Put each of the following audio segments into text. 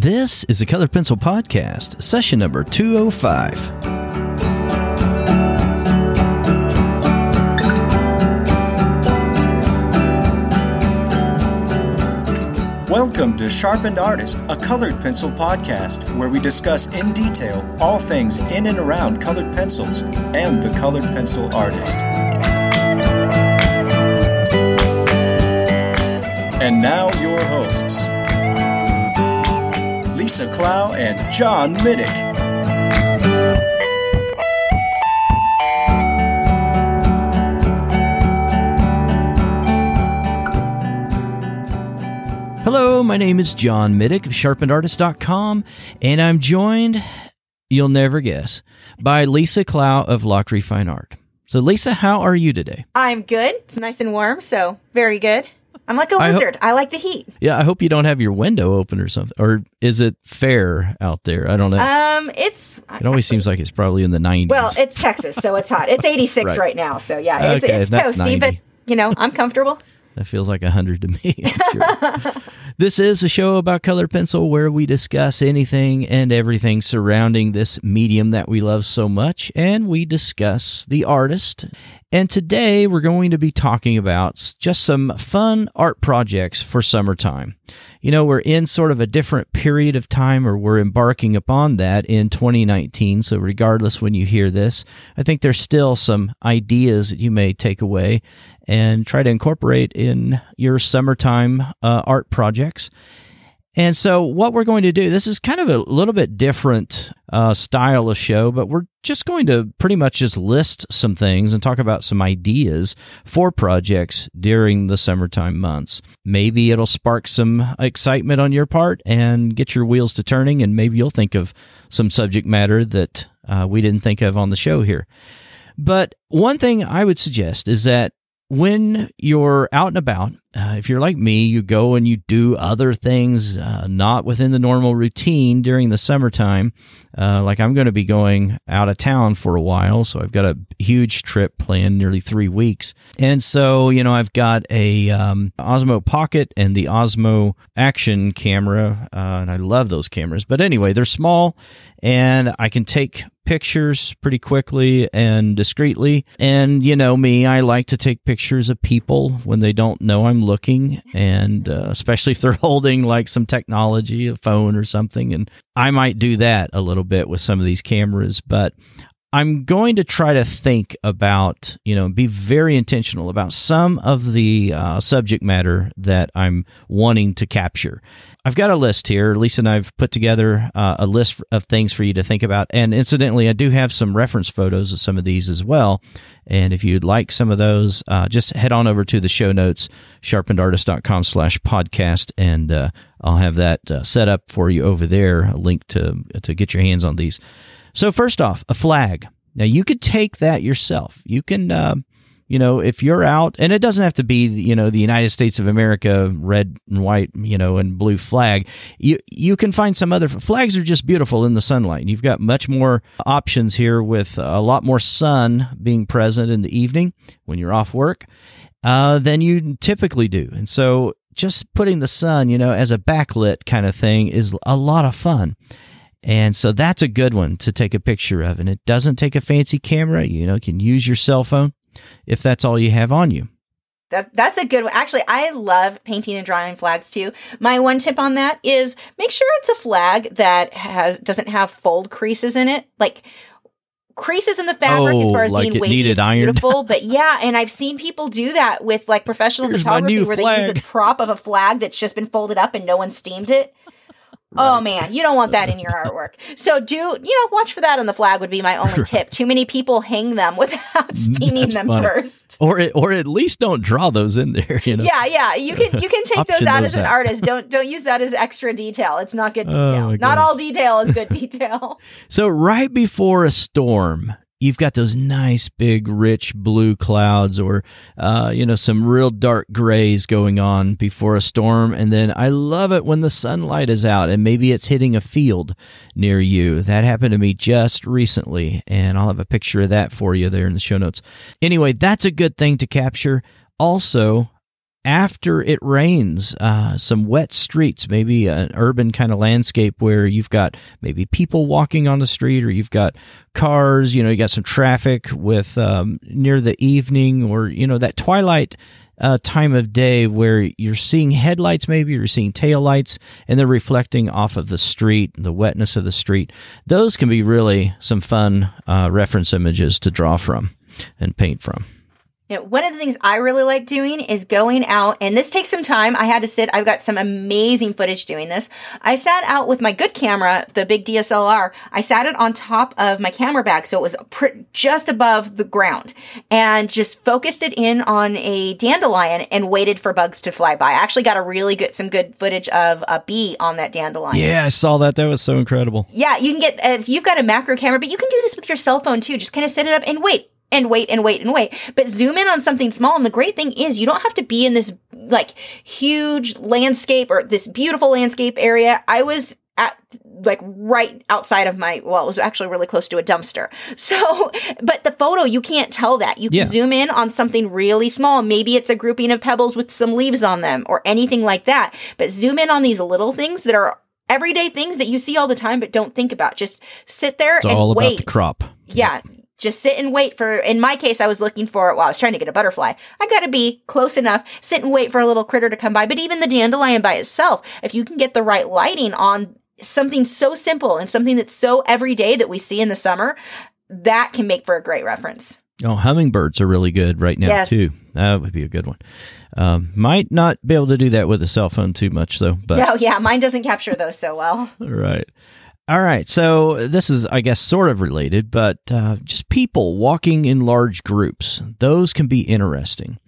This is the Colored Pencil Podcast, session number 205. Welcome to Sharpened Artist, a colored pencil podcast where we discuss in detail all things in and around colored pencils and the colored pencil artist. And now, your hosts Lisa Clough and John Middick. Hello, my name is John Middick of sharpenedartist.com, and I'm joined, you'll never guess, by Lisa Clough of Lachri Fine Art. So, Lisa, how are you today? I'm good. It's nice and warm, so very good. I'm like a lizard. I like the heat. Yeah, I hope you don't have your window open or something. Or is it fair out there? I don't know. Um, it's it always seems like it's probably in the 90s. well, it's Texas, so it's hot. It's 86 Right. right. now, so yeah, it's Okay, it's toasty, 90. but you know, I'm comfortable. That feels like a hundred to me. Sure. this is a show about color pencil where we discuss anything and everything surrounding this medium that we love so much, and we discuss the artist. And today we're going to be talking about just some fun art projects for summertime. You know, we're in sort of a different period of time, or we're embarking upon that in 2019. So, regardless when you hear this, I think there's still some ideas that you may take away and try to incorporate in your summertime uh, art projects. And so, what we're going to do, this is kind of a little bit different uh, style of show, but we're just going to pretty much just list some things and talk about some ideas for projects during the summertime months. Maybe it'll spark some excitement on your part and get your wheels to turning, and maybe you'll think of some subject matter that uh, we didn't think of on the show here. But one thing I would suggest is that when you're out and about, uh, if you're like me, you go and you do other things uh, not within the normal routine during the summertime. Uh, like I'm going to be going out of town for a while, so I've got a huge trip planned, nearly three weeks. And so, you know, I've got a um, Osmo Pocket and the Osmo Action camera, uh, and I love those cameras. But anyway, they're small, and I can take pictures pretty quickly and discreetly. And you know me, I like to take pictures of people when they don't know I'm looking, and uh, especially if they're holding like some technology, a phone or something. And I might do that a little bit with some of these cameras, but I'm going to try to think about, you know, be very intentional about some of the uh, subject matter that I'm wanting to capture. I've got a list here. Lisa and I've put together uh, a list of things for you to think about. And incidentally, I do have some reference photos of some of these as well. And if you'd like some of those, uh, just head on over to the show notes, sharpenedartist.com slash podcast, and uh, I'll have that uh, set up for you over there, a link to, to get your hands on these. So first off, a flag. Now you could take that yourself. You can, uh, you know, if you're out, and it doesn't have to be, you know, the United States of America red and white, you know, and blue flag. You you can find some other flags are just beautiful in the sunlight. You've got much more options here with a lot more sun being present in the evening when you're off work uh, than you typically do, and so just putting the sun, you know, as a backlit kind of thing is a lot of fun. And so that's a good one to take a picture of. And it doesn't take a fancy camera. You know, you can use your cell phone if that's all you have on you. That that's a good one. Actually, I love painting and drawing flags too. My one tip on that is make sure it's a flag that has doesn't have fold creases in it. Like creases in the fabric Oh, as far as oh, like being it wavy needed is beautiful. But yeah, and I've seen people do that with like professional Here's photography where they use a prop of a flag that's just been folded up and no one steamed it. Oh man, you don't want that in your artwork. So do you know? Watch for that on the flag would be my only tip. Too many people hang them without mm, steaming That's them funny. first. Or it, or at least don't draw those in there, you know. Yeah, yeah. You can you can take those out those as an out. artist. Don't don't use that as extra detail. It's not good Oh, detail. my not all detail is good detail. So right before a storm, you've got those nice big rich blue clouds or uh, you know some real dark grays going on before a storm. And then i love it when the sunlight is out and maybe it's hitting a field near you. That happened to me just recently and i'll have a picture of that for you there in the show notes. Anyway that's a good thing to capture. Also after it rains, uh, some wet streets, maybe an urban kind of landscape where you've got maybe people walking on the street or you've got cars, you know, you got some traffic with um, near the evening or, you know, that twilight uh, time of day where you're seeing headlights, maybe you're seeing taillights, and they're reflecting off of the street, the wetness of the street. Those can be really some fun uh, reference images to draw from and paint from. You know, one of the things I really like doing is going out, and this takes some time. I had to sit, I've got some amazing footage doing this. I sat out with my good camera, the big DSLR. I sat it on top of my camera bag, so it was pr- just above the ground, and just focused it in on a dandelion and waited for bugs to fly by. I actually got a really good, some good footage of a bee on that dandelion. Yeah, I saw that. That was so incredible. Yeah, you can get, if you've got a macro camera, but you can do this with your cell phone too. Just kind of set it up and wait and wait and wait and wait. But zoom in on something small. And the great thing is you don't have to be in this like huge landscape or this beautiful landscape area. I was at like right outside of my well it was actually really close to a dumpster so but the photo you can't tell that you can Yeah. zoom in on something really small maybe it's a grouping of pebbles with some leaves on them or anything like that but zoom in on these little things that are everyday things that you see all the time but don't think about just sit there It's and all wait about the crop. yeah just sit and wait for in my case i was looking for well i was trying to get a butterfly i gotta be close enough sit and wait for a little critter to come by but even the dandelion by itself if you can get the right lighting on something so simple and something that's so everyday that we see in the summer that can make for a great reference Oh, hummingbirds are really good right now Yes. too. That would be a good one. Um, might not be able to do that with a cell phone too much though, but no yeah mine doesn't capture those so well Right. All right. So this is, I guess, sort of related, but uh, just people walking in large groups. Those can be interesting.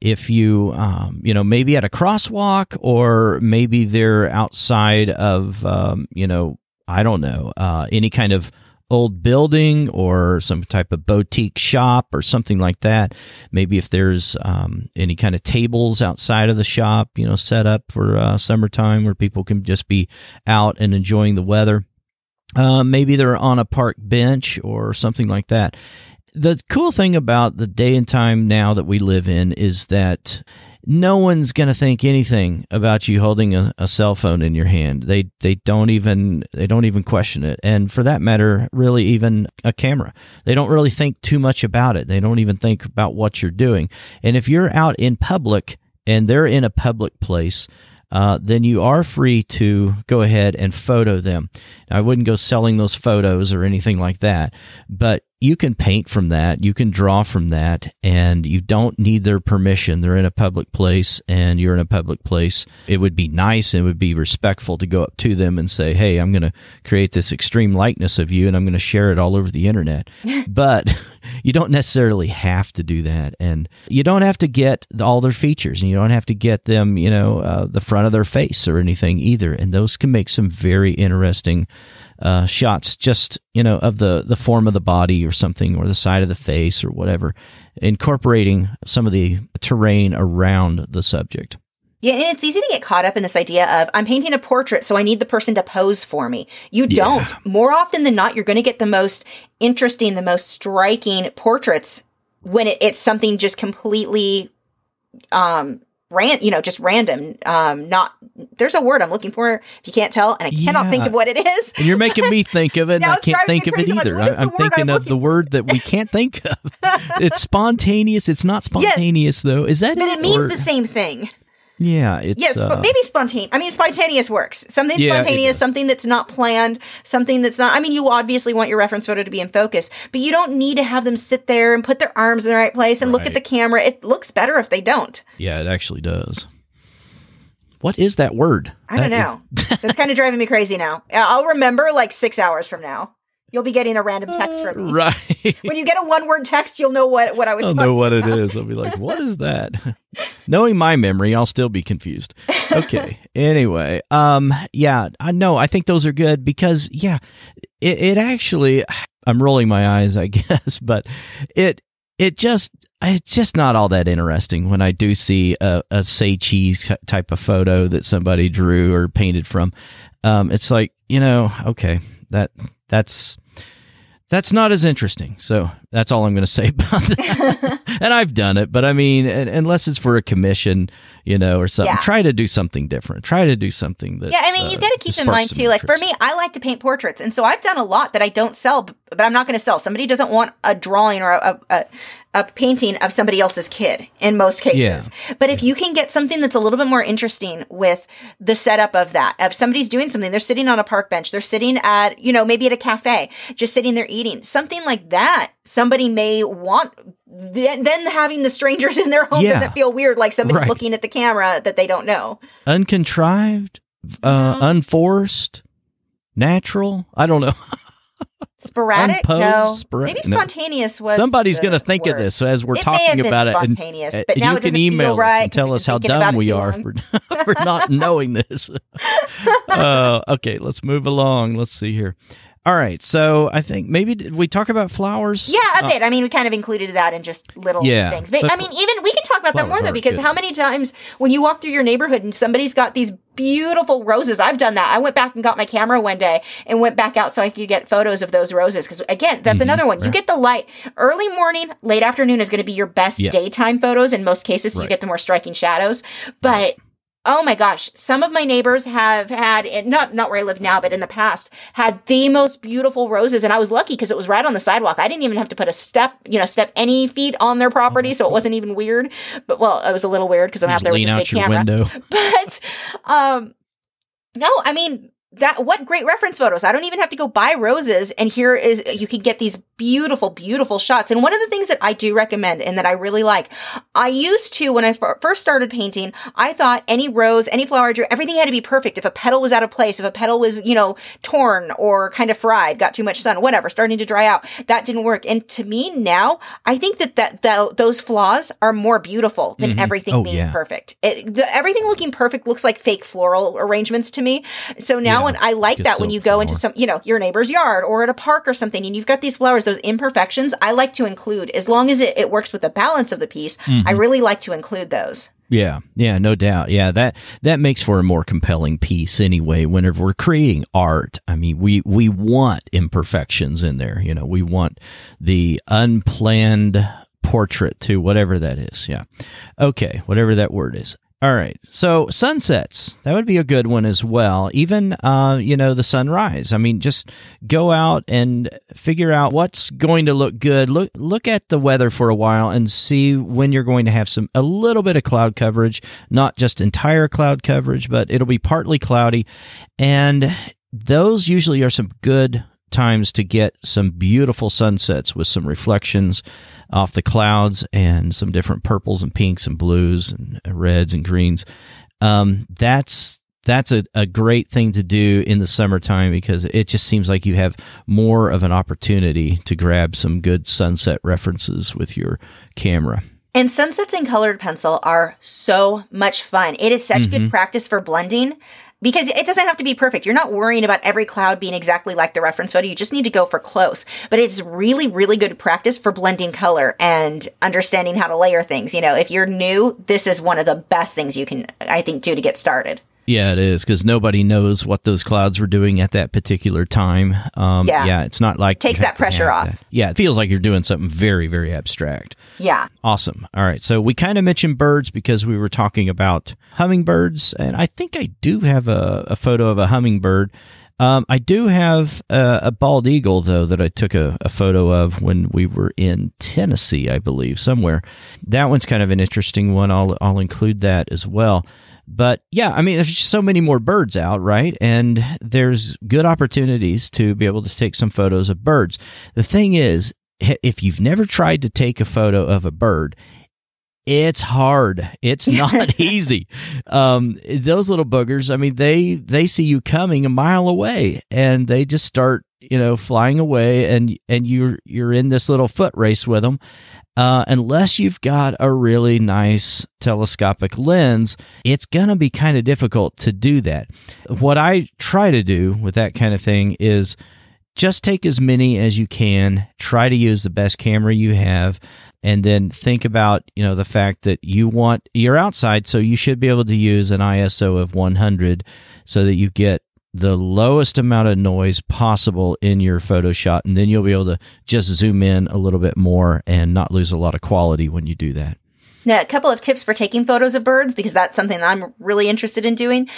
If you, um, you know, maybe at a crosswalk or maybe they're outside of, um, you know, I don't know, uh, any kind of old building or some type of boutique shop or something like that. Maybe if there's um, any kind of tables outside of the shop, you know, set up for uh, summertime where people can just be out and enjoying the weather. Uh, maybe they're on a park bench or something like that. The cool thing about the day and time now that we live in is that no one's going to think anything about you holding a, a cell phone in your hand. They they don't even they don't even question it. And for that matter, really even a camera. They don't really think too much about it. They don't even think about what you're doing. And if you're out in public and they're in a public place, uh, then you are free to go ahead and photo them. Now, I wouldn't go selling those photos or anything like that, but you can paint from that, you can draw from that, and you don't need their permission. They're in a public place and you're in a public place. It would be nice and it would be respectful to go up to them and say, Hey, I'm going to create this extreme likeness of you and I'm going to share it all over the internet. but you don't necessarily have to do that. And you don't have to get all their features and you don't have to get them, you know, uh, the front of their face or anything either. And those can make some very interesting uh, shots just you know of the the form of the body or something or the side of the face or whatever incorporating some of the terrain around the subject Yeah, and it's easy to get caught up in this idea of I'm painting a portrait, so I need the person to pose for me. You Yeah. don't. More often than not, you're going to get the most interesting, the most striking portraits when it, it's something just completely, um, ran, you know, just random. Um, not there's a word I'm looking for if you can't tell, and I cannot Yeah. think of what it is. and you're making me think of it and i can't think of it like, either I- i'm thinking I'm of the word that we can't think of it's spontaneous it's not spontaneous though is that But it means Or- the same thing. Yeah it's Yes, uh, but maybe spontaneous. I mean, spontaneous works. Something Yeah, spontaneous, something that's not planned, something that's not. I mean, you obviously want your reference photo to be in focus, but you don't need to have them sit there and put their arms in the right place and look at the camera. It looks better if they don't. yeah it actually does what is that word I don't That know. That's kind of driving me crazy now. I'll remember like six hours from now. You'll be getting a random text from me. right When you get a one word text, you'll know what, what I was I'll talking know what it about. is. I'll be like, what is that? Knowing my memory, I'll still be confused. Okay. anyway, um, yeah, I know. I think those are good because, yeah, it, it actually. I'm rolling my eyes, I guess, but it it just it's just not all that interesting when I do see a, a say cheese type of photo that somebody drew or painted from. Um, it's like you know, okay, that that's that's not as interesting. So That's all I'm going to say about that. and I've done it, but I mean, unless it's for a commission, you know, or something, Yeah. try to do something different. Try to do something that. Yeah, I mean, you uh, got to keep in mind too. Like for me, I like to paint portraits, and so I've done a lot that I don't sell, but I'm not going to sell. Somebody doesn't want a drawing or a, a, a painting of somebody else's kid in most cases. But if you can get something that's a little bit more interesting with the setup of that, of somebody's doing something, they're sitting on a park bench, they're sitting at, you know, maybe at a cafe, just sitting there eating, something like that, somebody may want. Then, then having the strangers in their home Yeah. doesn't feel weird, like somebody Right. looking at the camera that they don't know. uncontrived, uh, unforced, natural. I don't know. Sporadic? Unposed, no. spora- Maybe spontaneous was. Somebody's going to think of word. this as we're It talking about it, and spontaneous, uh, but now you it can email us and tell us how been thinking about dumb we are for, for not knowing this. uh, okay, let's move along. Let's see here. All right, so I think maybe did we talk about flowers? Yeah, a Uh, bit. I mean, we kind of included that in just little Yeah. things. But I mean, even we can talk about that more though, because good. how many times when you walk through your neighborhood and somebody's got these beautiful roses, I've done that. I went back and got my camera one day and went back out so I could get photos of those roses. Because again, that's another one. You get the light. Early morning, late afternoon is going to be your best Yeah. daytime photos in most cases. So you get the more striking shadows. But Oh my gosh, some of my neighbors have had not not where I live now, but in the past had the most beautiful roses and I was lucky because it was right on the sidewalk. I didn't even have to put a step, you know, step any feet on their property, so it wasn't even weird. But well, it was a little weird because I'm out there with this big camera. window. But um no, I mean that what great reference photos. I don't even have to go buy roses and here is you can get these beautiful beautiful shots. And one of the things that I do recommend and that I really like, I used to when I first started painting, I thought any rose, any flower I drew, everything had to be perfect. If a petal was out of place, if a petal was, you know, torn or kind of fried, got too much sun, whatever, starting to dry out, that didn't work. And to me now, I think that that, that those flaws are more beautiful than Mhm. everything Oh, being yeah. perfect. It, the, everything looking perfect looks like fake floral arrangements to me. So now Yeah, when I like that when you go into some, you know, your neighbor's yard or at a park or something and you've got these flowers, those imperfections, I like to include as long as it, it works with the balance of the piece. Mm-hmm. I really like to include those. Yeah, yeah, no doubt. Yeah, that that makes for a more compelling piece anyway. Whenever we're creating art, I mean, we we want imperfections in there. You know, we want the unplanned portrait to whatever that is. Yeah, okay, whatever that word is. All right, so sunsets that would be a good one as well. Even uh, you know, the sunrise. I mean, just go out and figure out what's going to look good. Look look at the weather for a while and see when you're going to have some a little bit of cloud coverage, not just entire cloud coverage, but it'll be partly cloudy. And those usually are some good times to get some beautiful sunsets with some reflections off the clouds and some different purples and pinks and blues and reds and greens. Um, that's that's a, a great thing to do in the summertime because it just seems like you have more of an opportunity to grab some good sunset references with your camera. And sunsets in colored pencil are so much fun. It is such Mm-hmm. good practice for blending because it doesn't have to be perfect. You're not worrying about every cloud being exactly like the reference photo. You just need to go for close. But it's really, really good practice for blending color and understanding how to layer things. You know, if you're new, this is one of the best things you can, I think, do to get started. Yeah, it is because nobody knows what those clouds were doing at that particular time. Um, Yeah. it's not like Takes that pressure off. that. Yeah, it feels like you're doing something very, very abstract. Yeah. Awesome. All right. So we kind of mentioned birds because we were talking about hummingbirds, and I think I do have a, a photo of a hummingbird. Um, I do have a, a bald eagle, though, that I took a, a photo of when we were in Tennessee, I believe, somewhere. That one's kind of an interesting one. I'll, I'll include that as well. But yeah, I mean, there's just so many more birds out, right? And there's good opportunities to be able to take some photos of birds. The thing is, if you've never tried to take a photo of a bird, it's hard. It's not easy. Um, those little boogers, I mean, they they see you coming a mile away, and they just start, you know, flying away, and and you're you're in this little foot race with them. Uh, unless you've got a really nice telescopic lens, it's going to be kind of difficult to do that. What I try to do with that kind of thing is just take as many as you can, try to use the best camera you have, and then think about, you know, the fact that you want you're outside, so you should be able to use an ISO of 100 so that you get the lowest amount of noise possible in your photo shot, and then you'll be able to just zoom in a little bit more and not lose a lot of quality when you do that. Now, a couple of tips for taking photos of birds because that's something that I'm really interested in doing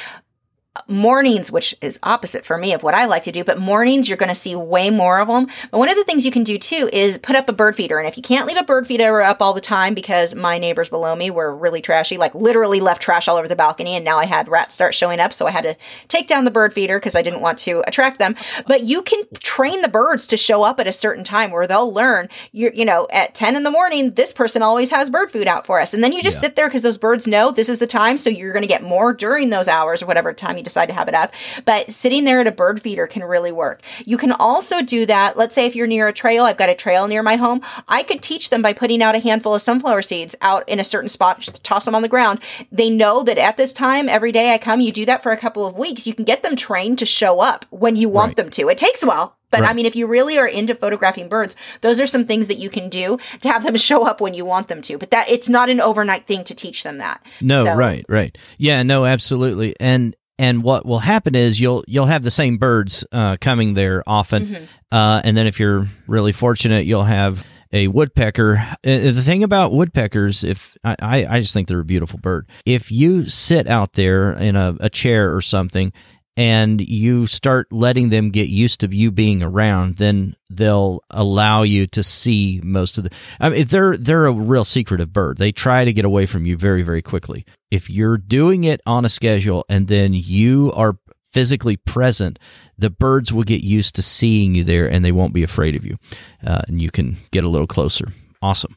mornings, which is opposite for me of what I like to do, but mornings you're going to see way more of them. But one of the things you can do too is put up a bird feeder. And if you can't leave a bird feeder up all the time because my neighbors below me were really trashy, like literally left trash all over the balcony, and now I had rats start showing up, so I had to take down the bird feeder because I didn't want to attract them. But you can train the birds to show up at a certain time where they'll learn. You you know at ten in the morning, this person always has bird food out for us, and then you just yeah. sit there because those birds know this is the time, so you're going to get more during those hours or whatever time you decide to have it up. But sitting there at a bird feeder can really work. You can also do that. Let's say if you're near a trail, I've got a trail near my home. I could teach them by putting out a handful of sunflower seeds out in a certain spot, just toss them on the ground. They know that at this time, every day I come, you do that for a couple of weeks. You can get them trained to show up when you want right. them to. It takes a while, but right. I mean, if you really are into photographing birds, those are some things that you can do to have them show up when you want them to. But that it's not an overnight thing to teach them that. No, so. right, right. Yeah, no, absolutely. And and what will happen is you'll you'll have the same birds uh, coming there often, mm-hmm. uh, and then if you're really fortunate, you'll have a woodpecker. Uh, the thing about woodpeckers, if I, I just think they're a beautiful bird. If you sit out there in a, a chair or something and you start letting them get used to you being around, then they'll allow you to see most of the. I mean, they're they're a real secretive bird. They try to get away from you very very quickly. If you're doing it on a schedule and then you are physically present, the birds will get used to seeing you there and they won't be afraid of you, uh, and you can get a little closer. Awesome.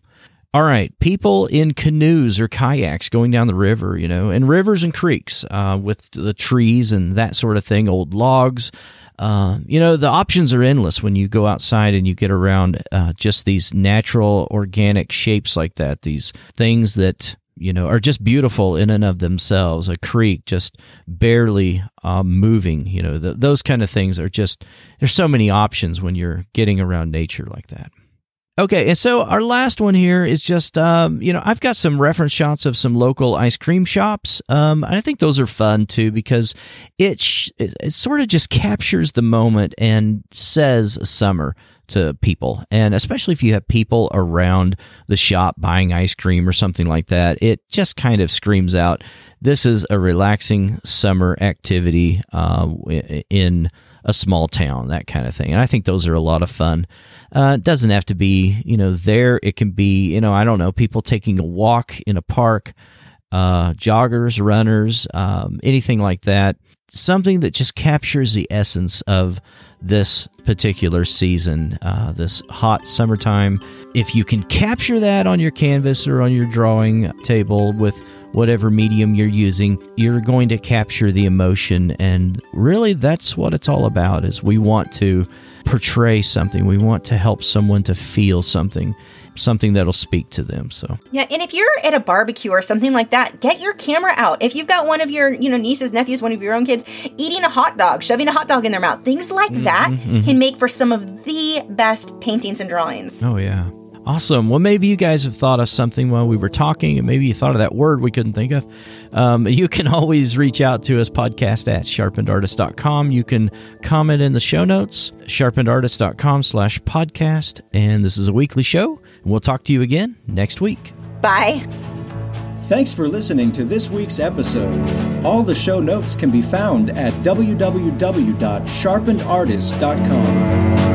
All right, people in canoes or kayaks going down the river, you know, and rivers and creeks uh, with the trees and that sort of thing, old logs. Uh, you know, the options are endless when you go outside and you get around uh, just these natural, organic shapes like that. These things that you know are just beautiful in and of themselves. A creek just barely um, moving. You know, the, those kind of things are just. There's so many options when you're getting around nature like that. Okay, and so our last one here is just, um, you know, I've got some reference shots of some local ice cream shops. Um, I think those are fun too because it, sh- it, it sort of just captures the moment and says summer to people. And especially if you have people around the shop buying ice cream or something like that, it just kind of screams out, this is a relaxing summer activity uh, in a small town, that kind of thing. And I think those are a lot of fun. Uh, it doesn't have to be, you know, there. It can be, you know, I don't know, people taking a walk in a park, uh, joggers, runners, um, anything like that. Something that just captures the essence of this particular season, uh, this hot summertime. If you can capture that on your canvas or on your drawing table with whatever medium you're using, you're going to capture the emotion. And really, that's what it's all about is we want to portray something. We want to help someone to feel something something that'll speak to them so yeah and if you're at a barbecue or something like that get your camera out if you've got one of your you know nieces nephews one of your own kids eating a hot dog shoving a hot dog in their mouth things like mm-hmm, that mm-hmm. can make for some of the best paintings and drawings oh yeah Awesome. Well, maybe you guys have thought of something while we were talking, and maybe you thought of that word we couldn't think of. Um, you can always reach out to us, podcast at sharpenedartist.com. You can comment in the show notes, sharpenedartist.com slash podcast. And this is a weekly show, we'll talk to you again next week. Bye. Thanks for listening to this week's episode. All the show notes can be found at www.sharpenedartist.com.